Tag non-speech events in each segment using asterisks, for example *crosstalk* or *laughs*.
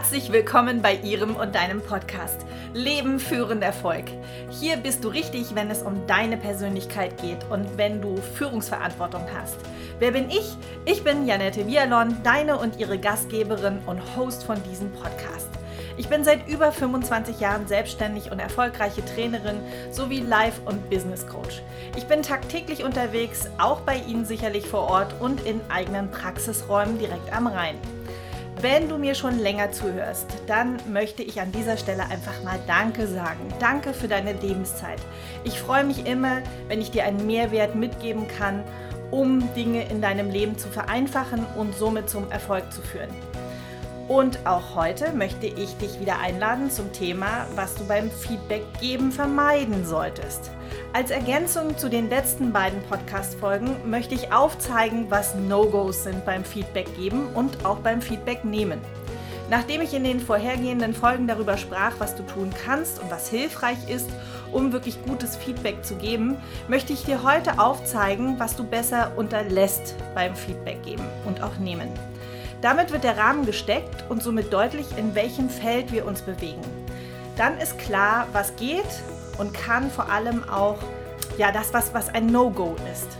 Herzlich willkommen bei Ihrem und deinem Podcast Leben führend Erfolg. Hier bist du richtig, wenn es um deine Persönlichkeit geht und wenn du Führungsverantwortung hast. Wer bin ich? Ich bin Janette Vialon, deine und ihre Gastgeberin und Host von diesem Podcast. Ich bin seit über 25 Jahren selbstständig und erfolgreiche Trainerin sowie Life- und Business Coach. Ich bin tagtäglich unterwegs, auch bei Ihnen sicherlich vor Ort und in eigenen Praxisräumen direkt am Rhein. Wenn du mir schon länger zuhörst, dann möchte ich an dieser Stelle einfach mal Danke sagen. Danke für deine Lebenszeit. Ich freue mich immer, wenn ich dir einen Mehrwert mitgeben kann, um Dinge in deinem Leben zu vereinfachen und somit zum Erfolg zu führen. Und auch heute möchte ich dich wieder einladen zum Thema, was du beim Feedback geben vermeiden solltest. Als Ergänzung zu den letzten beiden Podcast-Folgen möchte ich aufzeigen, was No-Gos sind beim Feedback geben und auch beim Feedback nehmen. Nachdem ich in den vorhergehenden Folgen darüber sprach, was du tun kannst und was hilfreich ist, um wirklich gutes Feedback zu geben, möchte ich dir heute aufzeigen, was du besser unterlässt beim Feedback geben und auch nehmen. Damit wird der Rahmen gesteckt und somit deutlich, in welchem Feld wir uns bewegen. Dann ist klar, was geht und kann vor allem auch ja, das, was, was ein No-Go ist.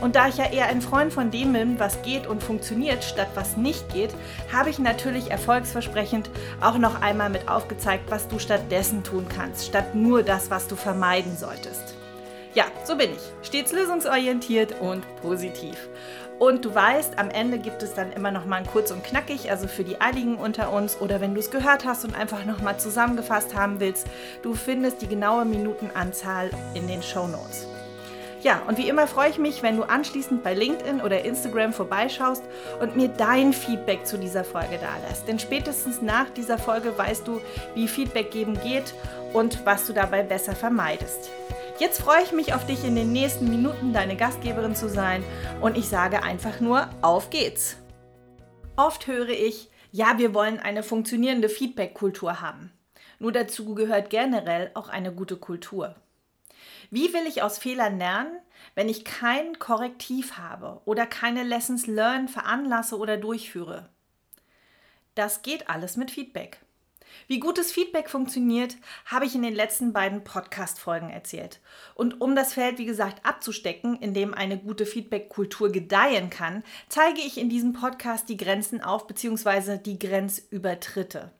Und da ich ja eher ein Freund von dem bin, was geht und funktioniert, statt was nicht geht, habe ich natürlich erfolgsversprechend auch noch einmal mit aufgezeigt, was du stattdessen tun kannst, statt nur das, was du vermeiden solltest. Ja, so bin ich. Stets lösungsorientiert und positiv. Und du weißt, am Ende gibt es dann immer noch mal ein kurz und knackig, also für die Eiligen unter uns oder wenn du es gehört hast und einfach noch mal zusammengefasst haben willst, du findest die genaue Minutenanzahl in den Show Notes. Ja, und wie immer freue ich mich, wenn du anschließend bei LinkedIn oder Instagram vorbeischaust und mir dein Feedback zu dieser Folge da lässt. Denn spätestens nach dieser Folge weißt du, wie Feedback geben geht und was du dabei besser vermeidest. Jetzt freue ich mich auf dich in den nächsten Minuten deine Gastgeberin zu sein und ich sage einfach nur, auf geht's. Oft höre ich, ja, wir wollen eine funktionierende Feedback-Kultur haben. Nur dazu gehört generell auch eine gute Kultur. Wie will ich aus Fehlern lernen, wenn ich kein Korrektiv habe oder keine Lessons learned veranlasse oder durchführe? Das geht alles mit Feedback. Wie gutes Feedback funktioniert, habe ich in den letzten beiden Podcast-Folgen erzählt. Und um das Feld, wie gesagt, abzustecken, in dem eine gute Feedback-Kultur gedeihen kann, zeige ich in diesem Podcast die Grenzen auf bzw. die Grenzübertritte.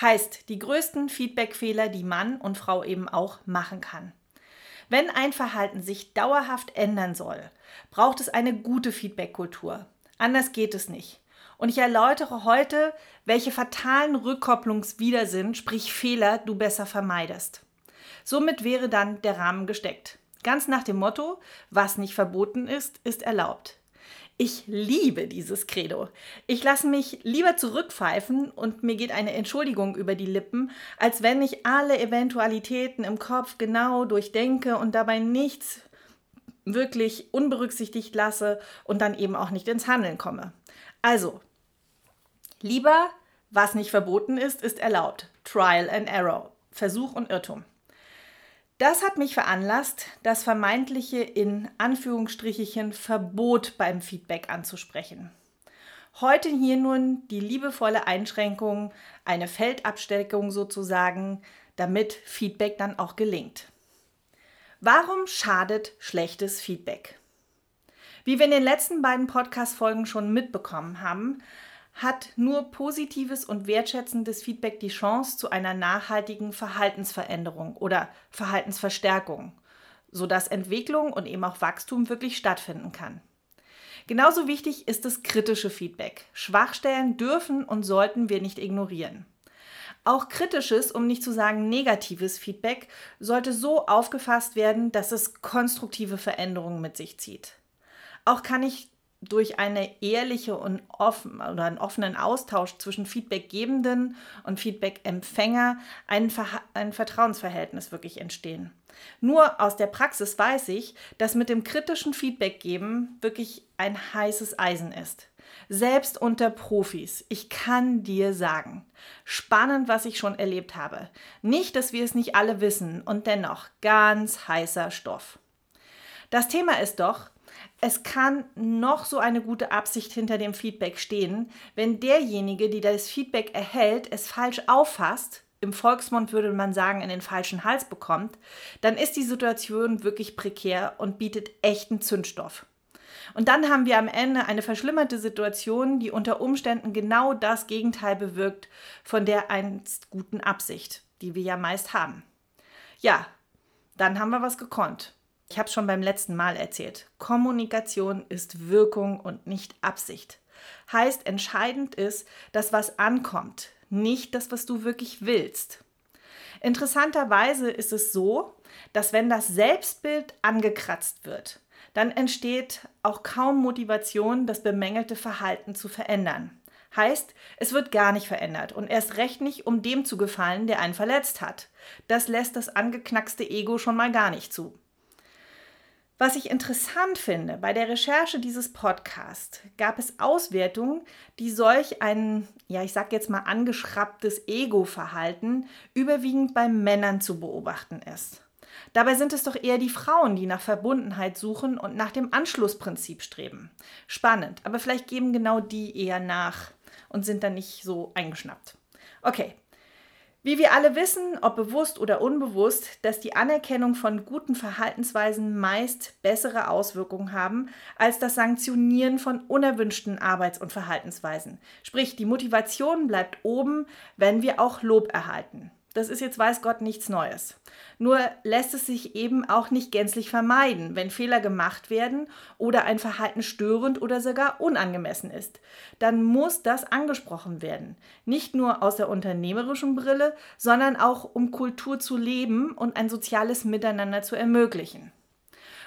Heißt, die größten Feedback-Fehler, die Mann und Frau eben auch machen kann. Wenn ein Verhalten sich dauerhaft ändern soll, braucht es eine gute Feedback-Kultur. Anders geht es nicht. Und ich erläutere heute, welche fatalen Rückkopplungswidersinn, sprich Fehler, du besser vermeidest. Somit wäre dann der Rahmen gesteckt. Ganz nach dem Motto, was nicht verboten ist, ist erlaubt. Ich liebe dieses Credo. Ich lasse mich lieber zurückpfeifen und mir geht eine Entschuldigung über die Lippen, als wenn ich alle Eventualitäten im Kopf genau durchdenke und dabei nichts wirklich unberücksichtigt lasse und dann eben auch nicht ins Handeln komme. Also, lieber, was nicht verboten ist, ist erlaubt. Trial and Error, Versuch und Irrtum. Das hat mich veranlasst, das vermeintliche in Anführungsstrichen Verbot beim Feedback anzusprechen. Heute hier nun die liebevolle Einschränkung, eine Feldabsteckung sozusagen, damit Feedback dann auch gelingt. Warum schadet schlechtes Feedback? Wie wir in den letzten beiden Podcast-Folgen schon mitbekommen haben, hat nur positives und wertschätzendes Feedback die Chance zu einer nachhaltigen Verhaltensveränderung oder Verhaltensverstärkung, sodass Entwicklung und eben auch Wachstum wirklich stattfinden kann. Genauso wichtig ist das kritische Feedback. Schwachstellen dürfen und sollten wir nicht ignorieren. Auch kritisches, um nicht zu sagen negatives Feedback sollte so aufgefasst werden, dass es konstruktive Veränderungen mit sich zieht. Auch kann ich durch eine ehrliche und offen oder einen offenen Austausch zwischen Feedbackgebenden und Feedbackempfänger ein, ein Vertrauensverhältnis wirklich entstehen. Nur aus der Praxis weiß ich, dass mit dem kritischen Feedback geben wirklich ein heißes Eisen ist. Selbst unter Profis, ich kann dir sagen, spannend, was ich schon erlebt habe. Nicht, dass wir es nicht alle wissen und dennoch ganz heißer Stoff. Das Thema ist doch, es kann noch so eine gute Absicht hinter dem Feedback stehen, wenn derjenige, der das Feedback erhält, es falsch auffasst, im Volksmund würde man sagen, in den falschen Hals bekommt, dann ist die Situation wirklich prekär und bietet echten Zündstoff. Und dann haben wir am Ende eine verschlimmerte Situation, die unter Umständen genau das Gegenteil bewirkt von der einst guten Absicht, die wir ja meist haben. Ja, dann haben wir was gekonnt. Ich habe es schon beim letzten Mal erzählt. Kommunikation ist Wirkung und nicht Absicht. Heißt, entscheidend ist, dass was ankommt, nicht das, was du wirklich willst. Interessanterweise ist es so, dass wenn das Selbstbild angekratzt wird, dann entsteht auch kaum Motivation, das bemängelte Verhalten zu verändern. Heißt, es wird gar nicht verändert und erst recht nicht, um dem zu gefallen, der einen verletzt hat. Das lässt das angeknackste Ego schon mal gar nicht zu. Was ich interessant finde, bei der Recherche dieses Podcasts gab es Auswertungen, die solch ein, ja, ich sag jetzt mal angeschrapptes Ego-Verhalten überwiegend bei Männern zu beobachten ist. Dabei sind es doch eher die Frauen, die nach Verbundenheit suchen und nach dem Anschlussprinzip streben. Spannend, aber vielleicht geben genau die eher nach und sind dann nicht so eingeschnappt. Okay, wie wir alle wissen, ob bewusst oder unbewusst, dass die Anerkennung von guten Verhaltensweisen meist bessere Auswirkungen haben als das Sanktionieren von unerwünschten Arbeits- und Verhaltensweisen. Sprich, die Motivation bleibt oben, wenn wir auch Lob erhalten. Das ist jetzt weiß Gott nichts Neues. Nur lässt es sich eben auch nicht gänzlich vermeiden, wenn Fehler gemacht werden oder ein Verhalten störend oder sogar unangemessen ist. Dann muss das angesprochen werden. Nicht nur aus der unternehmerischen Brille, sondern auch um Kultur zu leben und ein soziales Miteinander zu ermöglichen.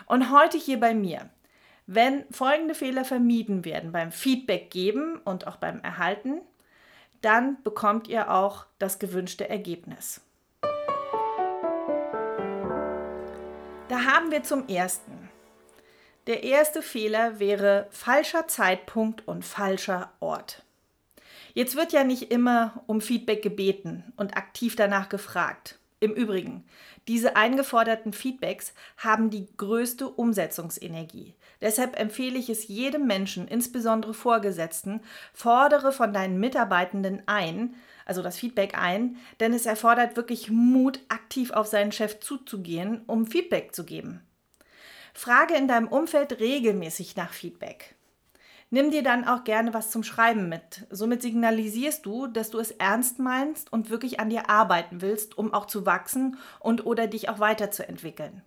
Und heute hier bei mir. Wenn folgende Fehler vermieden werden beim Feedback geben und auch beim Erhalten, dann bekommt ihr auch das gewünschte Ergebnis. Da haben wir zum ersten. Der erste Fehler wäre falscher Zeitpunkt und falscher Ort. Jetzt wird ja nicht immer um Feedback gebeten und aktiv danach gefragt. Im Übrigen, diese eingeforderten Feedbacks haben die größte Umsetzungsenergie. Deshalb empfehle ich es jedem Menschen, insbesondere Vorgesetzten, fordere von deinen Mitarbeitenden ein, also das Feedback ein, denn es erfordert wirklich Mut, aktiv auf seinen Chef zuzugehen, um Feedback zu geben. Frage in deinem Umfeld regelmäßig nach Feedback. Nimm dir dann auch gerne was zum Schreiben mit. Somit signalisierst du, dass du es ernst meinst und wirklich an dir arbeiten willst, um auch zu wachsen und oder dich auch weiterzuentwickeln.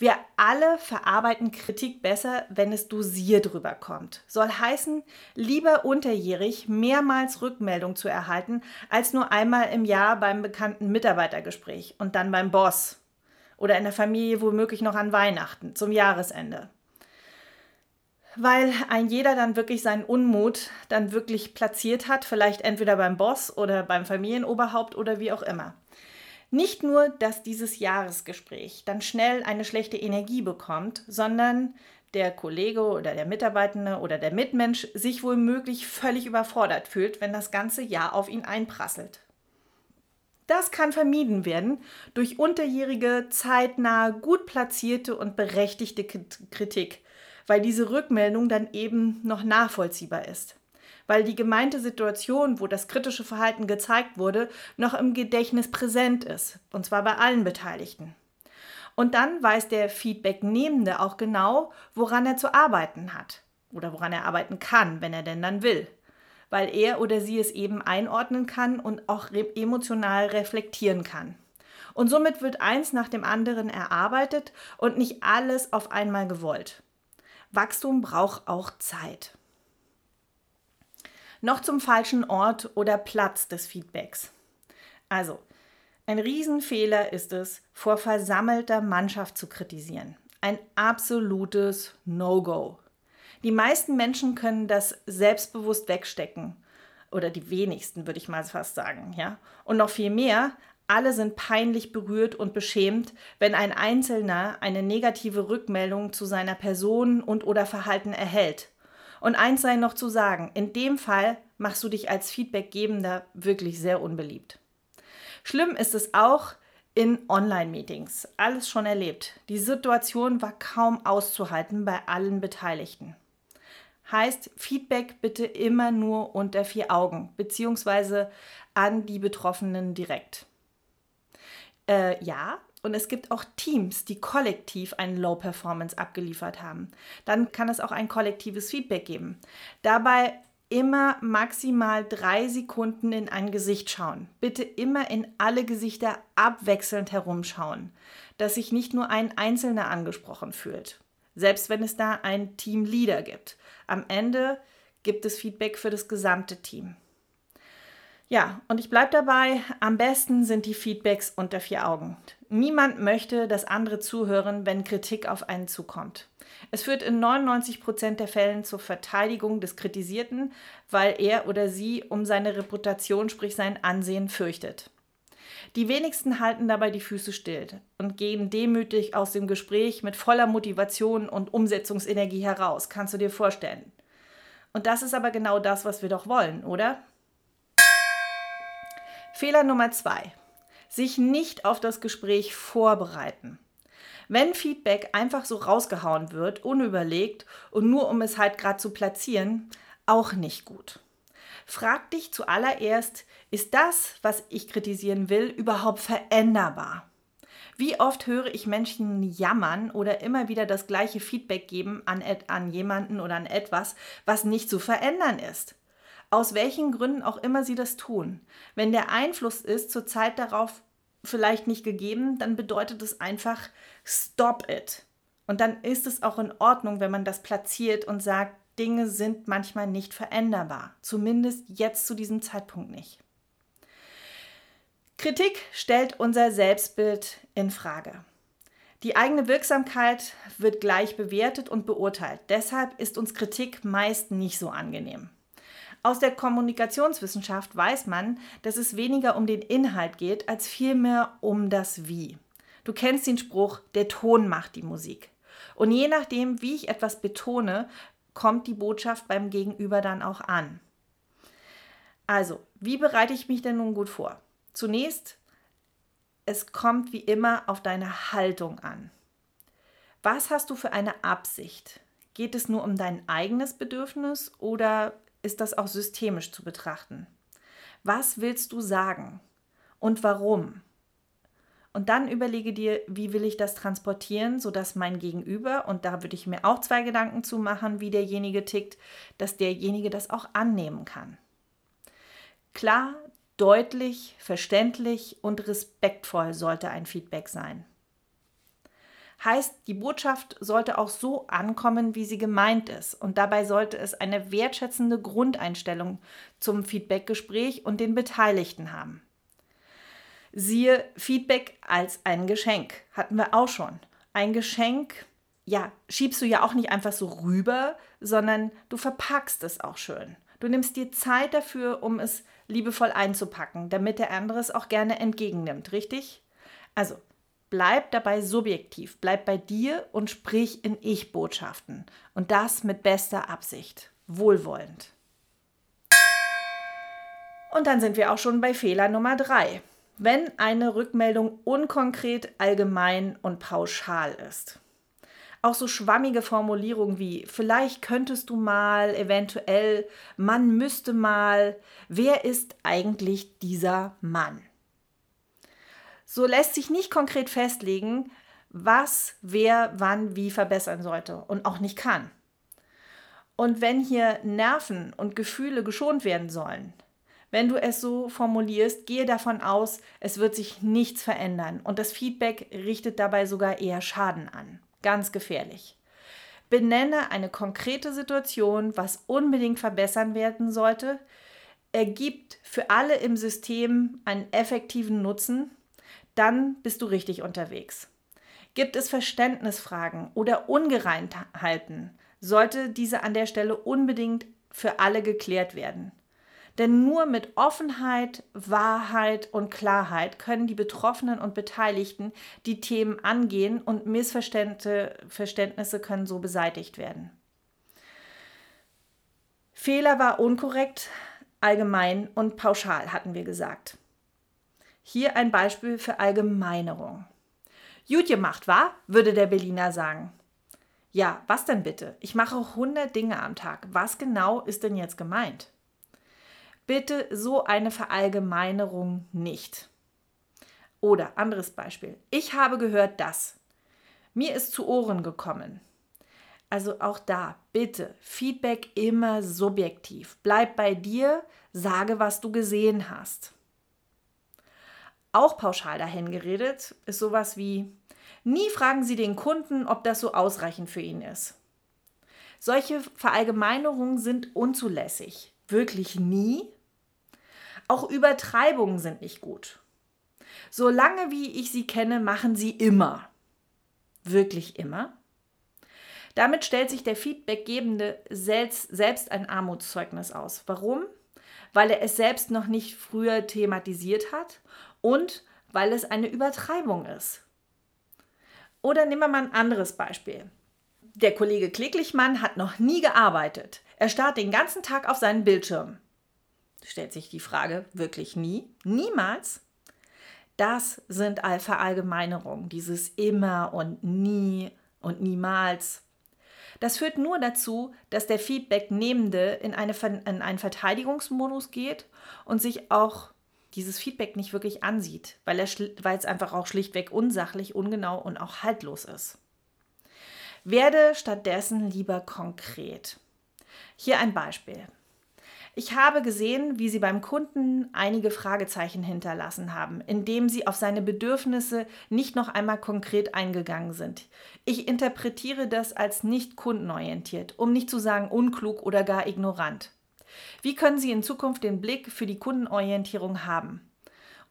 Wir alle verarbeiten Kritik besser, wenn es dosiert rüberkommt. Soll heißen, lieber unterjährig mehrmals Rückmeldung zu erhalten, als nur einmal im Jahr beim bekannten Mitarbeitergespräch und dann beim Boss oder in der Familie womöglich noch an Weihnachten zum Jahresende. Weil ein jeder dann wirklich seinen Unmut dann wirklich platziert hat, vielleicht entweder beim Boss oder beim Familienoberhaupt oder wie auch immer. Nicht nur, dass dieses Jahresgespräch dann schnell eine schlechte Energie bekommt, sondern der Kollege oder der Mitarbeitende oder der Mitmensch sich womöglich völlig überfordert fühlt, wenn das ganze Jahr auf ihn einprasselt. Das kann vermieden werden durch unterjährige, zeitnahe, gut platzierte und berechtigte Kritik, weil diese Rückmeldung dann eben noch nachvollziehbar ist weil die gemeinte Situation, wo das kritische Verhalten gezeigt wurde, noch im Gedächtnis präsent ist, und zwar bei allen Beteiligten. Und dann weiß der Feedbacknehmende auch genau, woran er zu arbeiten hat oder woran er arbeiten kann, wenn er denn dann will, weil er oder sie es eben einordnen kann und auch re emotional reflektieren kann. Und somit wird eins nach dem anderen erarbeitet und nicht alles auf einmal gewollt. Wachstum braucht auch Zeit noch zum falschen Ort oder Platz des Feedbacks. Also, ein Riesenfehler ist es, vor versammelter Mannschaft zu kritisieren. Ein absolutes No-Go. Die meisten Menschen können das selbstbewusst wegstecken. Oder die wenigsten, würde ich mal fast sagen, ja. Und noch viel mehr, alle sind peinlich berührt und beschämt, wenn ein Einzelner eine negative Rückmeldung zu seiner Person und oder Verhalten erhält und eins sei noch zu sagen, in dem Fall machst du dich als Feedbackgebender wirklich sehr unbeliebt. Schlimm ist es auch, in Online-Meetings. Alles schon erlebt. Die Situation war kaum auszuhalten bei allen Beteiligten. Heißt Feedback bitte immer nur unter vier Augen, beziehungsweise an die Betroffenen direkt. Äh, ja, und es gibt auch Teams, die kollektiv eine Low Performance abgeliefert haben. Dann kann es auch ein kollektives Feedback geben. Dabei immer maximal drei Sekunden in ein Gesicht schauen. Bitte immer in alle Gesichter abwechselnd herumschauen, dass sich nicht nur ein Einzelner angesprochen fühlt. Selbst wenn es da einen Teamleader gibt. Am Ende gibt es Feedback für das gesamte Team. Ja, und ich bleibe dabei, am besten sind die Feedbacks unter vier Augen. Niemand möchte, dass andere zuhören, wenn Kritik auf einen zukommt. Es führt in 99 Prozent der Fällen zur Verteidigung des Kritisierten, weil er oder sie um seine Reputation, sprich sein Ansehen, fürchtet. Die wenigsten halten dabei die Füße still und gehen demütig aus dem Gespräch mit voller Motivation und Umsetzungsenergie heraus, kannst du dir vorstellen. Und das ist aber genau das, was wir doch wollen, oder? Fehler Nummer zwei. Sich nicht auf das Gespräch vorbereiten. Wenn Feedback einfach so rausgehauen wird, unüberlegt und nur um es halt gerade zu platzieren, auch nicht gut. Frag dich zuallererst, ist das, was ich kritisieren will, überhaupt veränderbar? Wie oft höre ich Menschen jammern oder immer wieder das gleiche Feedback geben an, an jemanden oder an etwas, was nicht zu verändern ist? Aus welchen Gründen auch immer sie das tun. Wenn der Einfluss ist zurzeit darauf vielleicht nicht gegeben, dann bedeutet es einfach stop it. Und dann ist es auch in Ordnung, wenn man das platziert und sagt, Dinge sind manchmal nicht veränderbar. Zumindest jetzt zu diesem Zeitpunkt nicht. Kritik stellt unser Selbstbild in Frage. Die eigene Wirksamkeit wird gleich bewertet und beurteilt. Deshalb ist uns Kritik meist nicht so angenehm. Aus der Kommunikationswissenschaft weiß man, dass es weniger um den Inhalt geht, als vielmehr um das Wie. Du kennst den Spruch, der Ton macht die Musik. Und je nachdem, wie ich etwas betone, kommt die Botschaft beim Gegenüber dann auch an. Also, wie bereite ich mich denn nun gut vor? Zunächst, es kommt wie immer auf deine Haltung an. Was hast du für eine Absicht? Geht es nur um dein eigenes Bedürfnis oder ist das auch systemisch zu betrachten. Was willst du sagen und warum? Und dann überlege dir, wie will ich das transportieren, sodass mein Gegenüber, und da würde ich mir auch zwei Gedanken zu machen, wie derjenige tickt, dass derjenige das auch annehmen kann. Klar, deutlich, verständlich und respektvoll sollte ein Feedback sein. Heißt, die Botschaft sollte auch so ankommen, wie sie gemeint ist. Und dabei sollte es eine wertschätzende Grundeinstellung zum Feedbackgespräch und den Beteiligten haben. Siehe Feedback als ein Geschenk. Hatten wir auch schon. Ein Geschenk, ja, schiebst du ja auch nicht einfach so rüber, sondern du verpackst es auch schön. Du nimmst dir Zeit dafür, um es liebevoll einzupacken, damit der andere es auch gerne entgegennimmt, richtig? Also, Bleib dabei subjektiv, bleib bei dir und sprich in Ich-Botschaften. Und das mit bester Absicht, wohlwollend. Und dann sind wir auch schon bei Fehler Nummer drei. Wenn eine Rückmeldung unkonkret, allgemein und pauschal ist. Auch so schwammige Formulierungen wie vielleicht könntest du mal, eventuell, man müsste mal, wer ist eigentlich dieser Mann? So lässt sich nicht konkret festlegen, was wer wann wie verbessern sollte und auch nicht kann. Und wenn hier Nerven und Gefühle geschont werden sollen, wenn du es so formulierst, gehe davon aus, es wird sich nichts verändern und das Feedback richtet dabei sogar eher Schaden an. Ganz gefährlich. Benenne eine konkrete Situation, was unbedingt verbessern werden sollte, ergibt für alle im System einen effektiven Nutzen dann bist du richtig unterwegs. Gibt es Verständnisfragen oder Ungereimtheiten, sollte diese an der Stelle unbedingt für alle geklärt werden. Denn nur mit Offenheit, Wahrheit und Klarheit können die Betroffenen und Beteiligten die Themen angehen und Missverständnisse können so beseitigt werden. Fehler war unkorrekt, allgemein und pauschal, hatten wir gesagt. Hier ein Beispiel für Allgemeinerung. Gut gemacht, wa? würde der Berliner sagen. Ja, was denn bitte? Ich mache 100 Dinge am Tag. Was genau ist denn jetzt gemeint? Bitte so eine Verallgemeinerung nicht. Oder anderes Beispiel. Ich habe gehört das. Mir ist zu Ohren gekommen. Also auch da, bitte, Feedback immer subjektiv. Bleib bei dir, sage, was du gesehen hast. Auch pauschal dahin geredet ist sowas wie, nie fragen Sie den Kunden, ob das so ausreichend für ihn ist. Solche Verallgemeinerungen sind unzulässig. Wirklich nie. Auch Übertreibungen sind nicht gut. Solange wie ich sie kenne, machen sie immer. Wirklich immer? Damit stellt sich der Feedbackgebende selbst, selbst ein Armutszeugnis aus. Warum? Weil er es selbst noch nicht früher thematisiert hat und weil es eine Übertreibung ist. Oder nehmen wir mal ein anderes Beispiel. Der Kollege Klicklichmann hat noch nie gearbeitet. Er starrt den ganzen Tag auf seinen Bildschirm. Stellt sich die Frage, wirklich nie? Niemals? Das sind Verallgemeinerungen, dieses immer und nie und niemals. Das führt nur dazu, dass der Feedback-Nehmende in, eine, in einen Verteidigungsmodus geht und sich auch dieses Feedback nicht wirklich ansieht, weil, es einfach auch schlichtweg unsachlich, ungenau und auch haltlos ist. Werde stattdessen lieber konkret. Hier ein Beispiel. Ich habe gesehen, wie Sie beim Kunden einige Fragezeichen hinterlassen haben, indem Sie auf seine Bedürfnisse nicht noch einmal konkret eingegangen sind. Ich interpretiere das als nicht kundenorientiert, um nicht zu sagen unklug oder gar ignorant. Wie können Sie in Zukunft den Blick für die Kundenorientierung haben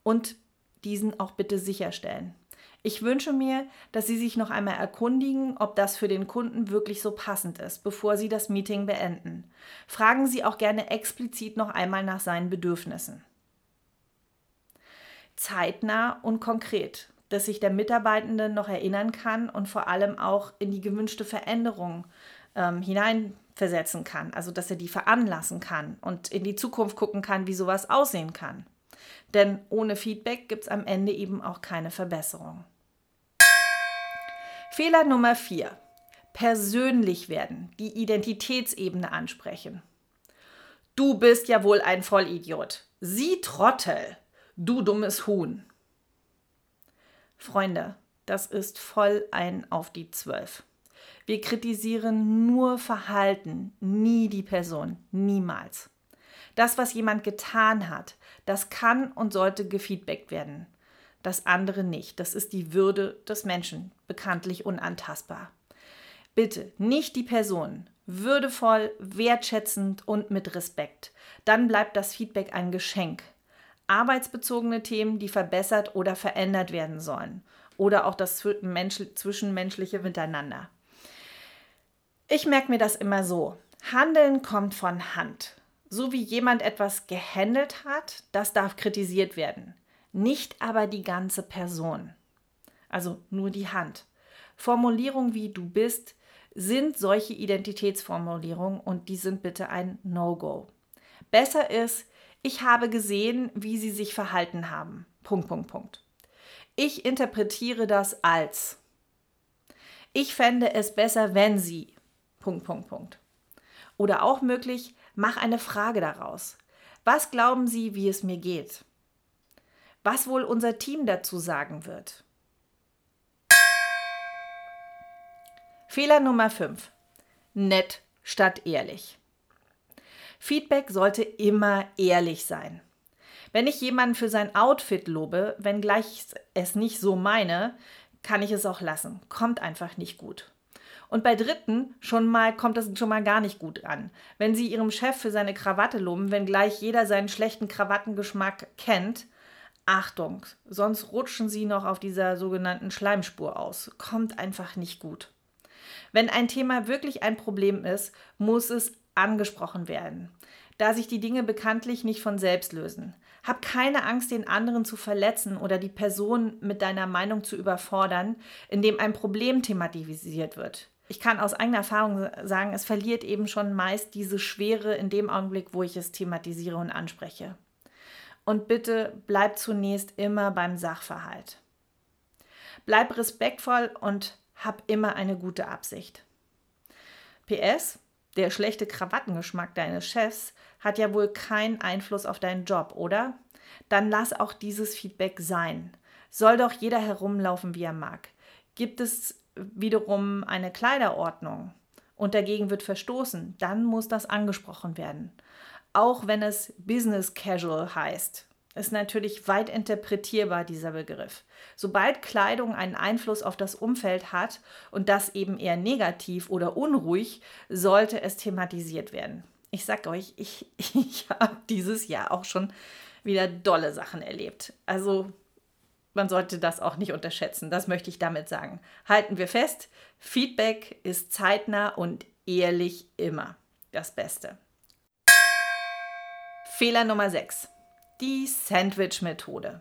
und diesen auch bitte sicherstellen? Ich wünsche mir, dass Sie sich noch einmal erkundigen, ob das für den Kunden wirklich so passend ist, bevor Sie das Meeting beenden. Fragen Sie auch gerne explizit noch einmal nach seinen Bedürfnissen. Zeitnah und konkret, dass sich der Mitarbeitende noch erinnern kann und vor allem auch in die gewünschte Veränderung ähm, hineinversetzen kann, also dass er die veranlassen kann und in die Zukunft gucken kann, wie sowas aussehen kann. Denn ohne Feedback gibt es am Ende eben auch keine Verbesserung. Fehler Nummer 4. Persönlich werden, die Identitätsebene ansprechen. Du bist ja wohl ein Vollidiot. Sie Trottel. Du dummes Huhn. Freunde, das ist voll ein auf die Zwölf. Wir kritisieren nur Verhalten, nie die Person, niemals. Das, was jemand getan hat, das kann und sollte gefeedbackt werden. Das andere nicht. Das ist die Würde des Menschen, bekanntlich unantastbar. Bitte nicht die Person. Würdevoll, wertschätzend und mit Respekt. Dann bleibt das Feedback ein Geschenk. Arbeitsbezogene Themen, die verbessert oder verändert werden sollen. Oder auch das zwischenmenschliche Miteinander. Ich merke mir das immer so. Handeln kommt von Hand. So wie jemand etwas gehandelt hat, das darf kritisiert werden. Nicht aber die ganze Person. Also nur die Hand. Formulierungen wie du bist sind solche Identitätsformulierungen und die sind bitte ein No-Go. Besser ist, ich habe gesehen, wie sie sich verhalten haben. Punkt, Punkt, Punkt. Ich interpretiere das als. Ich fände es besser, wenn sie. Punkt, Punkt, Punkt. Oder auch möglich, mach eine Frage daraus. Was glauben Sie, wie es mir geht? Was wohl unser Team dazu sagen wird? Fehler Nummer 5. Nett statt ehrlich. Feedback sollte immer ehrlich sein. Wenn ich jemanden für sein Outfit lobe, wenngleich ich es nicht so meine, kann ich es auch lassen. Kommt einfach nicht gut. Und bei Dritten schon mal kommt das schon mal gar nicht gut an. Wenn sie ihrem Chef für seine Krawatte loben, wenngleich jeder seinen schlechten Krawattengeschmack kennt, Achtung, sonst rutschen sie noch auf dieser sogenannten Schleimspur aus. Kommt einfach nicht gut. Wenn ein Thema wirklich ein Problem ist, muss es angesprochen werden, da sich die Dinge bekanntlich nicht von selbst lösen. Hab keine Angst, den anderen zu verletzen oder die Person mit deiner Meinung zu überfordern, indem ein Problem thematisiert wird ich kann aus eigener Erfahrung sagen, es verliert eben schon meist diese Schwere in dem Augenblick, wo ich es thematisiere und anspreche. Und bitte bleib zunächst immer beim Sachverhalt. Bleib respektvoll und hab immer eine gute Absicht. PS, der schlechte Krawattengeschmack deines Chefs hat ja wohl keinen Einfluss auf deinen Job, oder? Dann lass auch dieses Feedback sein. Soll doch jeder herumlaufen, wie er mag. Gibt es wiederum eine Kleiderordnung und dagegen wird verstoßen, dann muss das angesprochen werden. Auch wenn es Business Casual heißt, ist natürlich weit interpretierbar dieser Begriff. Sobald Kleidung einen Einfluss auf das Umfeld hat und das eben eher negativ oder unruhig, sollte es thematisiert werden. Ich sag euch, ich, *laughs* ich habe dieses Jahr auch schon wieder dolle Sachen erlebt. Also man sollte das auch nicht unterschätzen, das möchte ich damit sagen. Halten wir fest, Feedback ist zeitnah und ehrlich immer das Beste. Fehler Nummer 6. Die Sandwich-Methode.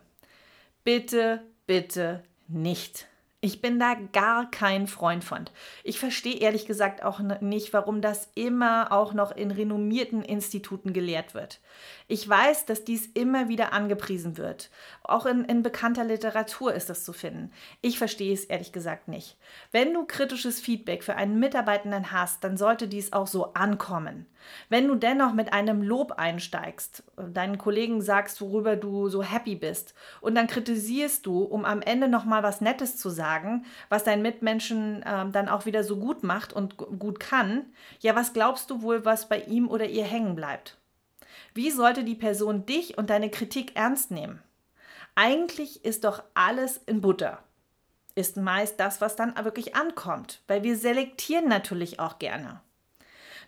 Bitte, bitte nicht. Ich bin da gar kein Freund von. Ich verstehe ehrlich gesagt auch nicht, warum das immer auch noch in renommierten Instituten gelehrt wird. Ich weiß, dass dies immer wieder angepriesen wird. Auch in, in bekannter Literatur ist das zu finden. Ich verstehe es ehrlich gesagt nicht. Wenn du kritisches Feedback für einen Mitarbeitenden hast, dann sollte dies auch so ankommen. Wenn du dennoch mit einem Lob einsteigst, deinen Kollegen sagst, worüber du so happy bist, und dann kritisierst du, um am Ende nochmal was Nettes zu sagen, was deinen Mitmenschen äh, dann auch wieder so gut macht und gut kann, ja, was glaubst du wohl, was bei ihm oder ihr hängen bleibt? Wie sollte die Person dich und deine Kritik ernst nehmen? Eigentlich ist doch alles in Butter. Ist meist das, was dann wirklich ankommt, weil wir selektieren natürlich auch gerne.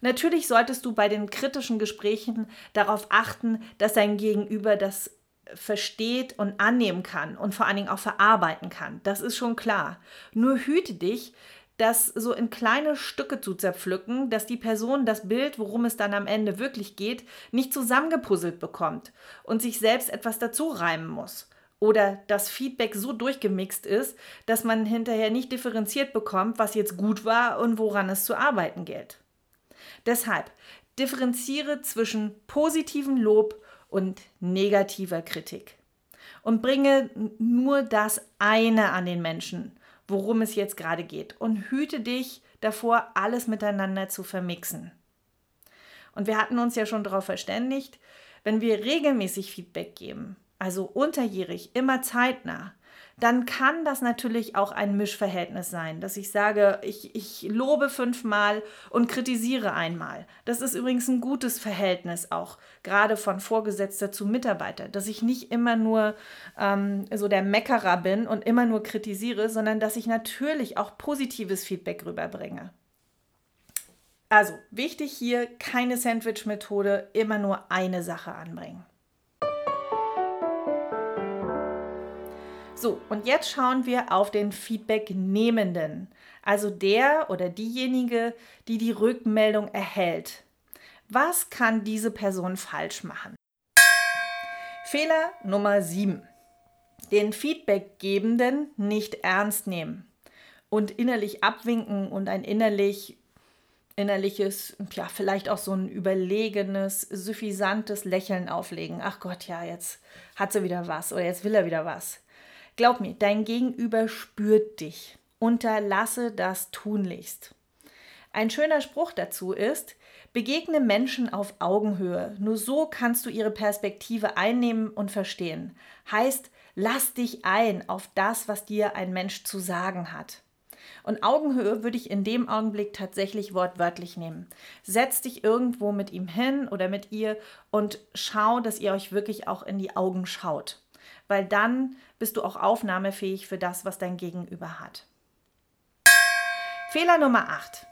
Natürlich solltest du bei den kritischen Gesprächen darauf achten, dass dein Gegenüber das versteht und annehmen kann und vor allen Dingen auch verarbeiten kann. Das ist schon klar. Nur hüte dich, das so in kleine Stücke zu zerpflücken, dass die Person das Bild, worum es dann am Ende wirklich geht, nicht zusammengepuzzelt bekommt und sich selbst etwas dazu reimen muss. Oder das Feedback so durchgemixt ist, dass man hinterher nicht differenziert bekommt, was jetzt gut war und woran es zu arbeiten gilt. Deshalb differenziere zwischen positivem Lob und negativer Kritik und bringe nur das eine an den Menschen, worum es jetzt gerade geht und hüte dich davor, alles miteinander zu vermixen. Und wir hatten uns ja schon darauf verständigt, wenn wir regelmäßig Feedback geben, also unterjährig, immer zeitnah, dann kann das natürlich auch ein Mischverhältnis sein, dass ich sage, ich, ich lobe fünfmal und kritisiere einmal. Das ist übrigens ein gutes Verhältnis auch, gerade von Vorgesetzter zu Mitarbeiter, dass ich nicht immer nur ähm, so der Meckerer bin und immer nur kritisiere, sondern dass ich natürlich auch positives Feedback rüberbringe. Also wichtig hier, keine Sandwich-Methode, immer nur eine Sache anbringen. So, und jetzt schauen wir auf den Feedback-Nehmenden, also der oder diejenige, die die Rückmeldung erhält. Was kann diese Person falsch machen? Fehler Nummer 7. Den Feedbackgebenden nicht ernst nehmen und innerlich abwinken und ein innerlich innerliches, ja, vielleicht auch so ein überlegenes, suffisantes Lächeln auflegen. Ach Gott, ja, jetzt hat sie wieder was oder jetzt will er wieder was. Glaub mir, dein Gegenüber spürt dich. Unterlasse das tunlichst. Ein schöner Spruch dazu ist, begegne Menschen auf Augenhöhe. Nur so kannst du ihre Perspektive einnehmen und verstehen. Heißt, lass dich ein auf das, was dir ein Mensch zu sagen hat. Und Augenhöhe würde ich in dem Augenblick tatsächlich wortwörtlich nehmen. Setz dich irgendwo mit ihm hin oder mit ihr und schau, dass ihr euch wirklich auch in die Augen schaut weil dann bist du auch aufnahmefähig für das, was dein Gegenüber hat. Fehler Nummer 8.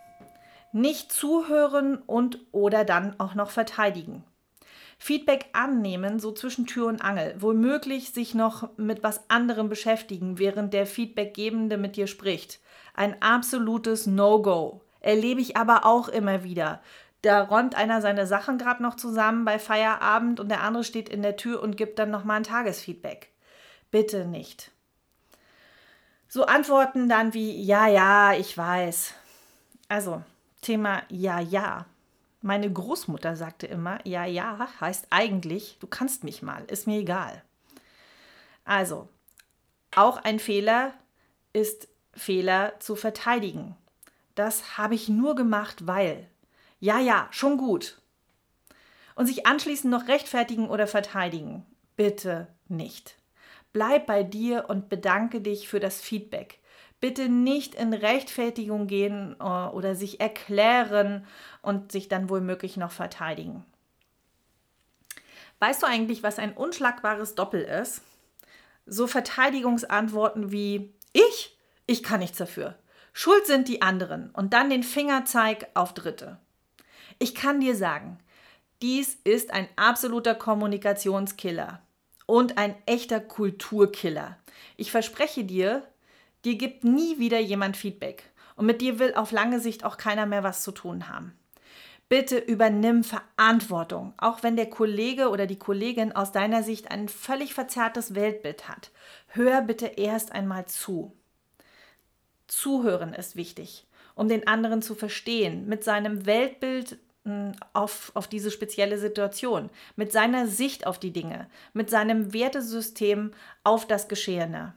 Nicht zuhören und oder dann auch noch verteidigen. Feedback annehmen, so zwischen Tür und Angel. Womöglich sich noch mit was anderem beschäftigen, während der Feedbackgebende mit dir spricht. Ein absolutes No-Go. Erlebe ich aber auch immer wieder. Da räumt einer seine Sachen gerade noch zusammen bei Feierabend und der andere steht in der Tür und gibt dann nochmal ein Tagesfeedback. Bitte nicht. So Antworten dann wie Ja, ja, ich weiß. Also, Thema Ja, ja. Meine Großmutter sagte immer, ja, ja, heißt eigentlich, du kannst mich mal, ist mir egal. Also, auch ein Fehler ist Fehler zu verteidigen. Das habe ich nur gemacht, weil. Ja, ja, schon gut. Und sich anschließend noch rechtfertigen oder verteidigen. Bitte nicht. Bleib bei dir und bedanke dich für das Feedback. Bitte nicht in Rechtfertigung gehen äh, oder sich erklären und sich dann womöglich noch verteidigen. Weißt du eigentlich, was ein unschlagbares Doppel ist? So Verteidigungsantworten wie ich, ich kann nichts dafür. Schuld sind die anderen und dann den Fingerzeig auf Dritte. Ich kann dir sagen, dies ist ein absoluter Kommunikationskiller und ein echter Kulturkiller. Ich verspreche dir, dir gibt nie wieder jemand Feedback und mit dir will auf lange Sicht auch keiner mehr was zu tun haben. Bitte übernimm Verantwortung, auch wenn der Kollege oder die Kollegin aus deiner Sicht ein völlig verzerrtes Weltbild hat. Hör bitte erst einmal zu. Zuhören ist wichtig, um den anderen zu verstehen, mit seinem Weltbild auf, auf diese spezielle Situation, mit seiner Sicht auf die Dinge, mit seinem Wertesystem auf das Geschehene.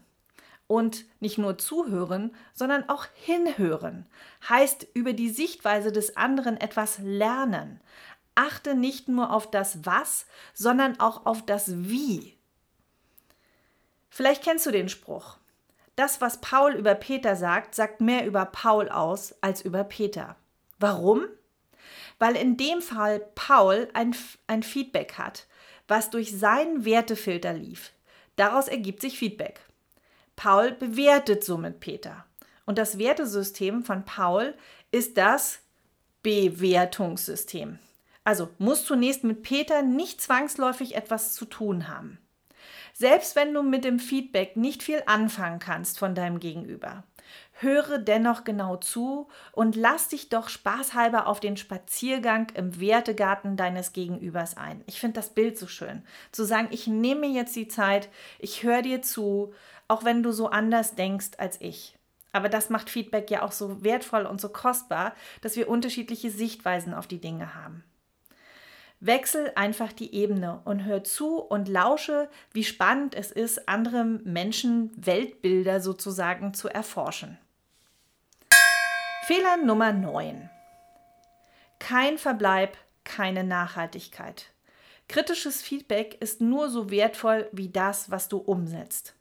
Und nicht nur zuhören, sondern auch hinhören. Heißt über die Sichtweise des anderen etwas lernen. Achte nicht nur auf das Was, sondern auch auf das Wie. Vielleicht kennst du den Spruch. Das, was Paul über Peter sagt, sagt mehr über Paul aus als über Peter. Warum? Weil in dem Fall Paul ein, ein Feedback hat, was durch seinen Wertefilter lief. Daraus ergibt sich Feedback. Paul bewertet somit Peter. Und das Wertesystem von Paul ist das Bewertungssystem. Also muss zunächst mit Peter nicht zwangsläufig etwas zu tun haben. Selbst wenn du mit dem Feedback nicht viel anfangen kannst von deinem Gegenüber, höre dennoch genau zu und lass dich doch spaßhalber auf den Spaziergang im Wertegarten deines Gegenübers ein. Ich finde das Bild so schön. Zu sagen, ich nehme mir jetzt die Zeit, ich höre dir zu, auch wenn du so anders denkst als ich. Aber das macht Feedback ja auch so wertvoll und so kostbar, dass wir unterschiedliche Sichtweisen auf die Dinge haben. Wechsel einfach die Ebene und hör zu und lausche, wie spannend es ist, andere Menschen Weltbilder sozusagen zu erforschen. Fehler Nummer 9. Kein Verbleib, keine Nachhaltigkeit. Kritisches Feedback ist nur so wertvoll wie das, was du umsetzt.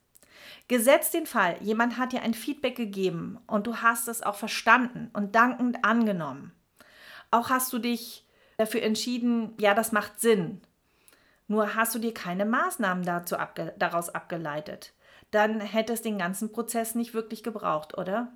Gesetzt den Fall, jemand hat dir ein Feedback gegeben und du hast es auch verstanden und dankend angenommen. Auch hast du dich dafür entschieden, ja, das macht Sinn. Nur hast du dir keine Maßnahmen dazu abge daraus abgeleitet. Dann hätte es den ganzen Prozess nicht wirklich gebraucht, oder?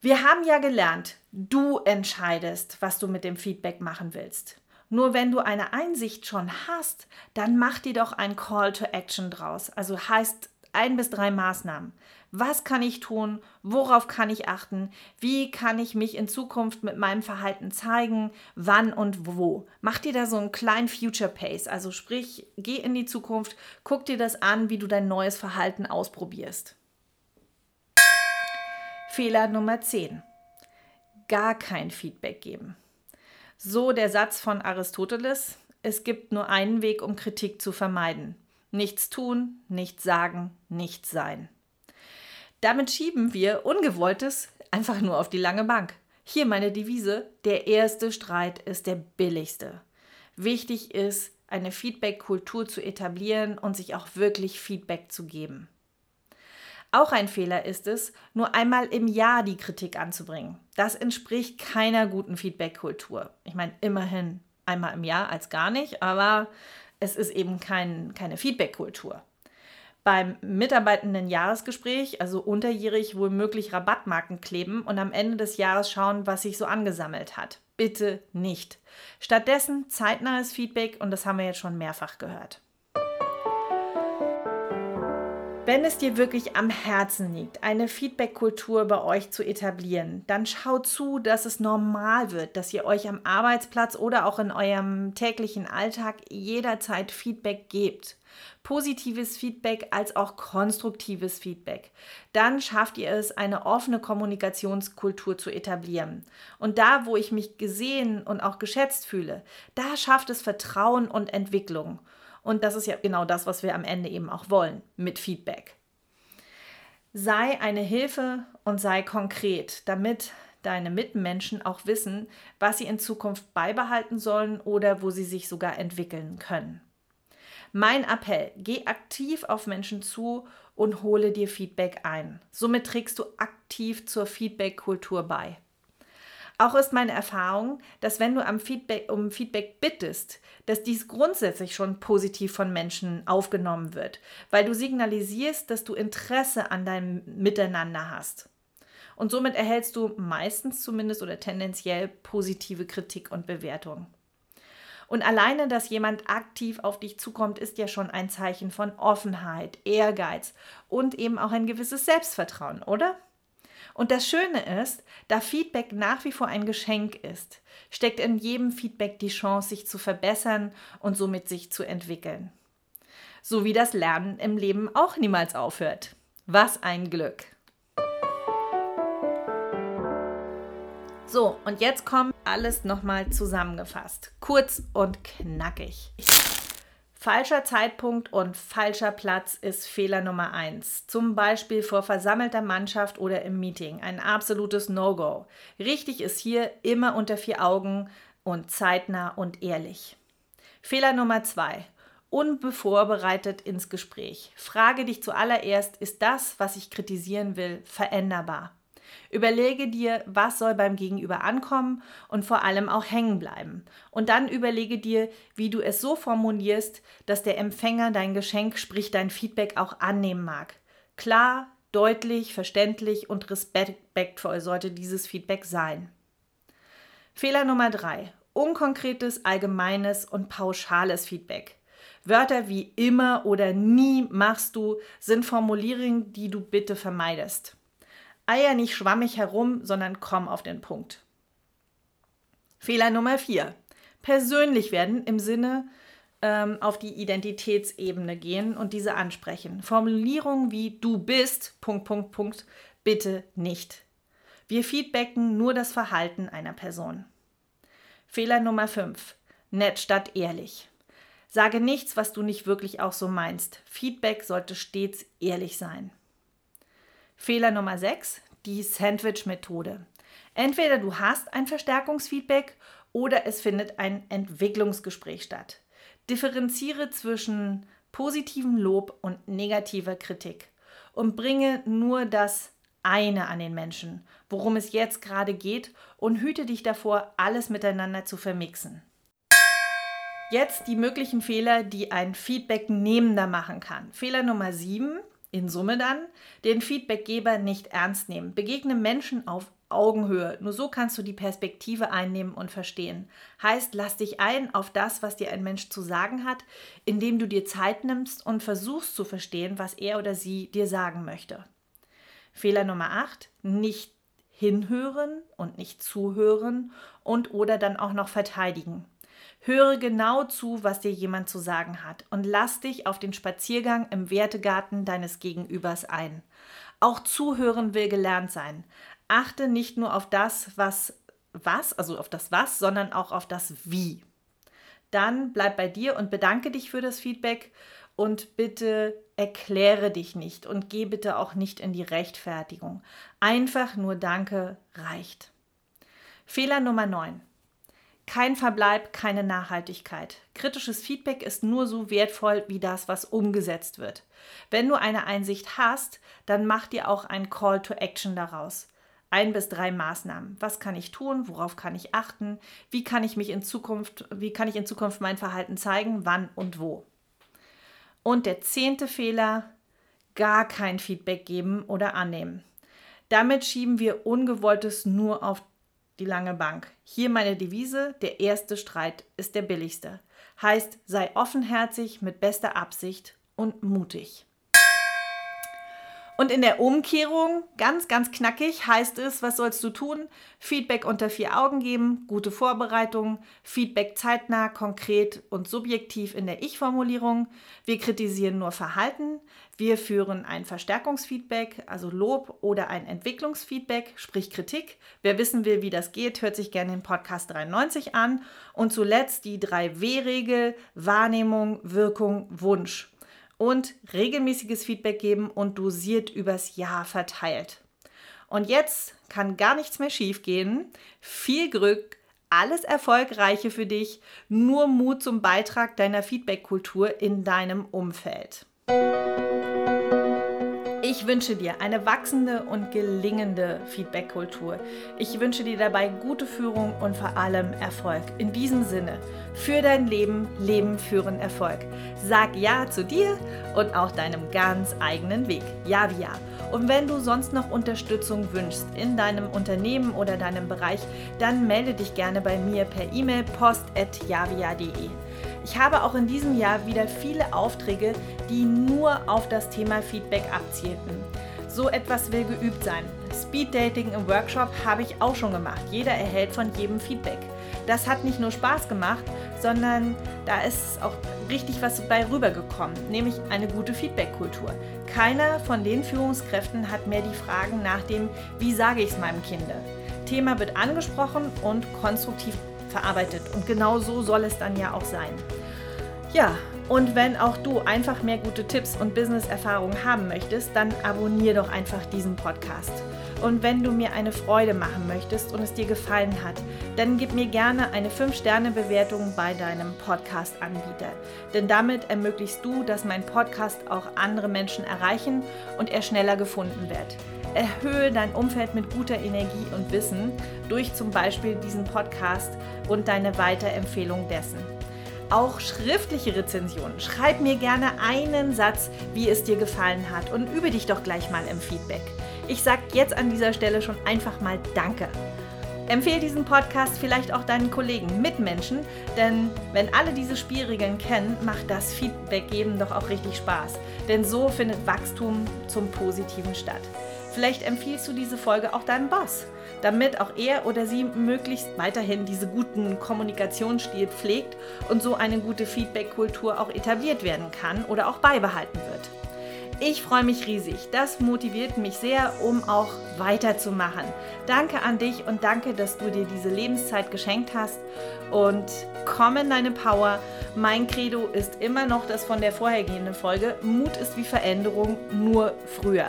Wir haben ja gelernt, du entscheidest, was du mit dem Feedback machen willst. Nur wenn du eine Einsicht schon hast, dann mach dir doch ein Call to Action draus. Also heißt ein bis drei Maßnahmen. Was kann ich tun? Worauf kann ich achten? Wie kann ich mich in Zukunft mit meinem Verhalten zeigen? Wann und wo? Mach dir da so einen kleinen Future Pace. Also sprich, geh in die Zukunft, guck dir das an, wie du dein neues Verhalten ausprobierst. Fehler Nummer 10. Gar kein Feedback geben. So der Satz von Aristoteles, es gibt nur einen Weg, um Kritik zu vermeiden. Nichts tun, nichts sagen, nichts sein. Damit schieben wir Ungewolltes einfach nur auf die lange Bank. Hier meine Devise, der erste Streit ist der billigste. Wichtig ist, eine Feedback-Kultur zu etablieren und sich auch wirklich Feedback zu geben. Auch ein Fehler ist es, nur einmal im Jahr die Kritik anzubringen. Das entspricht keiner guten Feedback-Kultur. Ich meine, immerhin einmal im Jahr als gar nicht, aber es ist eben kein, keine Feedback-Kultur. Beim mitarbeitenden Jahresgespräch, also unterjährig, womöglich Rabattmarken kleben und am Ende des Jahres schauen, was sich so angesammelt hat. Bitte nicht. Stattdessen zeitnahes Feedback und das haben wir jetzt schon mehrfach gehört. Wenn es dir wirklich am Herzen liegt, eine Feedback-Kultur bei euch zu etablieren, dann schaut zu, dass es normal wird, dass ihr euch am Arbeitsplatz oder auch in eurem täglichen Alltag jederzeit Feedback gebt. positives Feedback als auch konstruktives Feedback. Dann schafft ihr es, eine offene Kommunikationskultur zu etablieren. Und da, wo ich mich gesehen und auch geschätzt fühle, da schafft es Vertrauen und Entwicklung. Und das ist ja genau das, was wir am Ende eben auch wollen mit Feedback. Sei eine Hilfe und sei konkret, damit deine Mitmenschen auch wissen, was sie in Zukunft beibehalten sollen oder wo sie sich sogar entwickeln können. Mein Appell, geh aktiv auf Menschen zu und hole dir Feedback ein. Somit trägst du aktiv zur Feedback-Kultur bei. Auch ist meine Erfahrung, dass wenn du am Feedback, um Feedback bittest, dass dies grundsätzlich schon positiv von Menschen aufgenommen wird, weil du signalisierst, dass du Interesse an deinem Miteinander hast. Und somit erhältst du meistens zumindest oder tendenziell positive Kritik und Bewertung. Und alleine, dass jemand aktiv auf dich zukommt, ist ja schon ein Zeichen von Offenheit, Ehrgeiz und eben auch ein gewisses Selbstvertrauen, oder? Und das Schöne ist, da Feedback nach wie vor ein Geschenk ist, steckt in jedem Feedback die Chance, sich zu verbessern und somit sich zu entwickeln. So wie das Lernen im Leben auch niemals aufhört. Was ein Glück! So, und jetzt kommt alles nochmal zusammengefasst. Kurz und knackig. Falscher Zeitpunkt und falscher Platz ist Fehler Nummer eins. Zum Beispiel vor versammelter Mannschaft oder im Meeting. Ein absolutes No-Go. Richtig ist hier immer unter vier Augen und zeitnah und ehrlich. Fehler Nummer zwei. Unbevorbereitet ins Gespräch. Frage dich zuallererst, ist das, was ich kritisieren will, veränderbar? Überlege dir, was soll beim Gegenüber ankommen und vor allem auch hängen bleiben. Und dann überlege dir, wie du es so formulierst, dass der Empfänger dein Geschenk, sprich dein Feedback auch annehmen mag. Klar, deutlich, verständlich und respektvoll sollte dieses Feedback sein. Fehler Nummer drei: Unkonkretes, allgemeines und pauschales Feedback. Wörter wie immer oder nie machst du sind Formulierungen, die du bitte vermeidest. Eier nicht schwammig herum, sondern komm auf den Punkt. Fehler Nummer 4. Persönlich werden im Sinne ähm, auf die Identitätsebene gehen und diese ansprechen. Formulierungen wie du bist, Punkt, Punkt, Punkt, bitte nicht. Wir feedbacken nur das Verhalten einer Person. Fehler Nummer 5. Nett statt ehrlich. Sage nichts, was du nicht wirklich auch so meinst. Feedback sollte stets ehrlich sein. Fehler Nummer 6, die Sandwich-Methode. Entweder du hast ein Verstärkungsfeedback oder es findet ein Entwicklungsgespräch statt. Differenziere zwischen positivem Lob und negativer Kritik und bringe nur das eine an den Menschen, worum es jetzt gerade geht und hüte dich davor, alles miteinander zu vermixen. Jetzt die möglichen Fehler, die ein Feedback nehmender machen kann. Fehler Nummer 7 in Summe dann den Feedbackgeber nicht ernst nehmen. Begegne Menschen auf Augenhöhe. Nur so kannst du die Perspektive einnehmen und verstehen. Heißt, lass dich ein auf das, was dir ein Mensch zu sagen hat, indem du dir Zeit nimmst und versuchst zu verstehen, was er oder sie dir sagen möchte. Fehler Nummer 8, nicht hinhören und nicht zuhören und oder dann auch noch verteidigen. Höre genau zu, was dir jemand zu sagen hat und lass dich auf den Spaziergang im Wertegarten deines Gegenübers ein. Auch zuhören will gelernt sein. Achte nicht nur auf das, was was, also auf das was, sondern auch auf das wie. Dann bleib bei dir und bedanke dich für das Feedback und bitte erkläre dich nicht und geh bitte auch nicht in die Rechtfertigung. Einfach nur Danke reicht. Fehler Nummer 9. Kein Verbleib, keine Nachhaltigkeit. Kritisches Feedback ist nur so wertvoll wie das, was umgesetzt wird. Wenn du eine Einsicht hast, dann mach dir auch ein Call to Action daraus. Ein bis drei Maßnahmen. Was kann ich tun? Worauf kann ich achten? Wie kann ich mich in Zukunft, wie kann ich in Zukunft mein Verhalten zeigen? Wann und wo? Und der zehnte Fehler, gar kein Feedback geben oder annehmen. Damit schieben wir Ungewolltes nur auf die lange Bank. Hier meine Devise, der erste Streit ist der billigste. Heißt, sei offenherzig mit bester Absicht und mutig. Und in der Umkehrung, ganz, ganz knackig, heißt es, was sollst du tun? Feedback unter vier Augen geben, gute Vorbereitung, Feedback zeitnah, konkret und subjektiv in der Ich-Formulierung. Wir kritisieren nur Verhalten. Wir führen ein Verstärkungsfeedback, also Lob oder ein Entwicklungsfeedback, sprich Kritik. Wer wissen will, wie das geht, hört sich gerne den Podcast 93 an. Und zuletzt die drei W-Regel, Wahrnehmung, Wirkung, Wunsch und regelmäßiges Feedback geben und dosiert übers Jahr verteilt. Und jetzt kann gar nichts mehr schiefgehen. Viel Glück, alles Erfolgreiche für dich, nur Mut zum Beitrag deiner Feedback-Kultur in deinem Umfeld. Ich wünsche dir eine wachsende und gelingende Feedback-Kultur. Ich wünsche dir dabei gute Führung und vor allem Erfolg. In diesem Sinne, für dein Leben, Leben führen Erfolg. Sag Ja zu dir und auch deinem ganz eigenen Weg. Ja wie Ja. Und wenn du sonst noch Unterstützung wünschst in deinem Unternehmen oder deinem Bereich, dann melde dich gerne bei mir per E-Mail post.javia.de. Ich habe auch in diesem Jahr wieder viele Aufträge, die nur auf das Thema Feedback abzielten. So etwas will geübt sein. Speed Dating im Workshop habe ich auch schon gemacht. Jeder erhält von jedem Feedback. Das hat nicht nur Spaß gemacht, sondern da ist auch richtig was bei rübergekommen, nämlich eine gute Feedback-Kultur. Keiner von den Führungskräften hat mehr die Fragen nach dem, wie sage ich es meinem Kind. Thema wird angesprochen und konstruktiv verarbeitet. Und genau so soll es dann ja auch sein. Ja, und wenn auch du einfach mehr gute Tipps und Business-Erfahrungen haben möchtest, dann abonnier doch einfach diesen Podcast. Und wenn du mir eine Freude machen möchtest und es dir gefallen hat, dann gib mir gerne eine 5-Sterne-Bewertung bei deinem Podcast-Anbieter. Denn damit ermöglichst du, dass mein Podcast auch andere Menschen erreichen und er schneller gefunden wird. Erhöhe dein Umfeld mit guter Energie und Wissen durch zum Beispiel diesen Podcast und deine Weiterempfehlung dessen. Auch schriftliche Rezensionen. Schreib mir gerne einen Satz, wie es dir gefallen hat und übe dich doch gleich mal im Feedback. Ich sage jetzt an dieser Stelle schon einfach mal Danke. Empfehle diesen Podcast vielleicht auch deinen Kollegen, Mitmenschen, denn wenn alle diese Spielregeln kennen, macht das Feedback geben doch auch richtig Spaß. Denn so findet Wachstum zum Positiven statt. Vielleicht empfiehlst du diese Folge auch deinem Boss, damit auch er oder sie möglichst weiterhin diese guten Kommunikationsstil pflegt und so eine gute Feedback-Kultur auch etabliert werden kann oder auch beibehalten wird. Ich freue mich riesig. Das motiviert mich sehr, um auch weiterzumachen. Danke an dich und danke, dass du dir diese Lebenszeit geschenkt hast. Und komm in deine Power. Mein Credo ist immer noch das von der vorhergehenden Folge. Mut ist wie Veränderung, nur früher.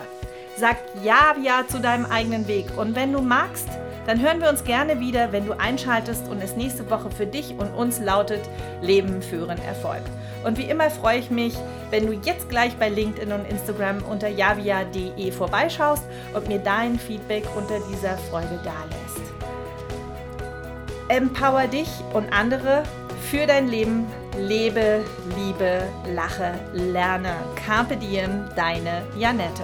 Sag ja, ja zu deinem eigenen Weg. Und wenn du magst, dann hören wir uns gerne wieder, wenn du einschaltest und es nächste Woche für dich und uns lautet Leben führen Erfolg. Und wie immer freue ich mich, wenn du jetzt gleich bei LinkedIn und Instagram unter javia.de vorbeischaust und mir dein Feedback unter dieser Folge dalässt. Empower dich und andere für dein Leben. Lebe, liebe, lache, lerne. Carpe diem, deine Janette.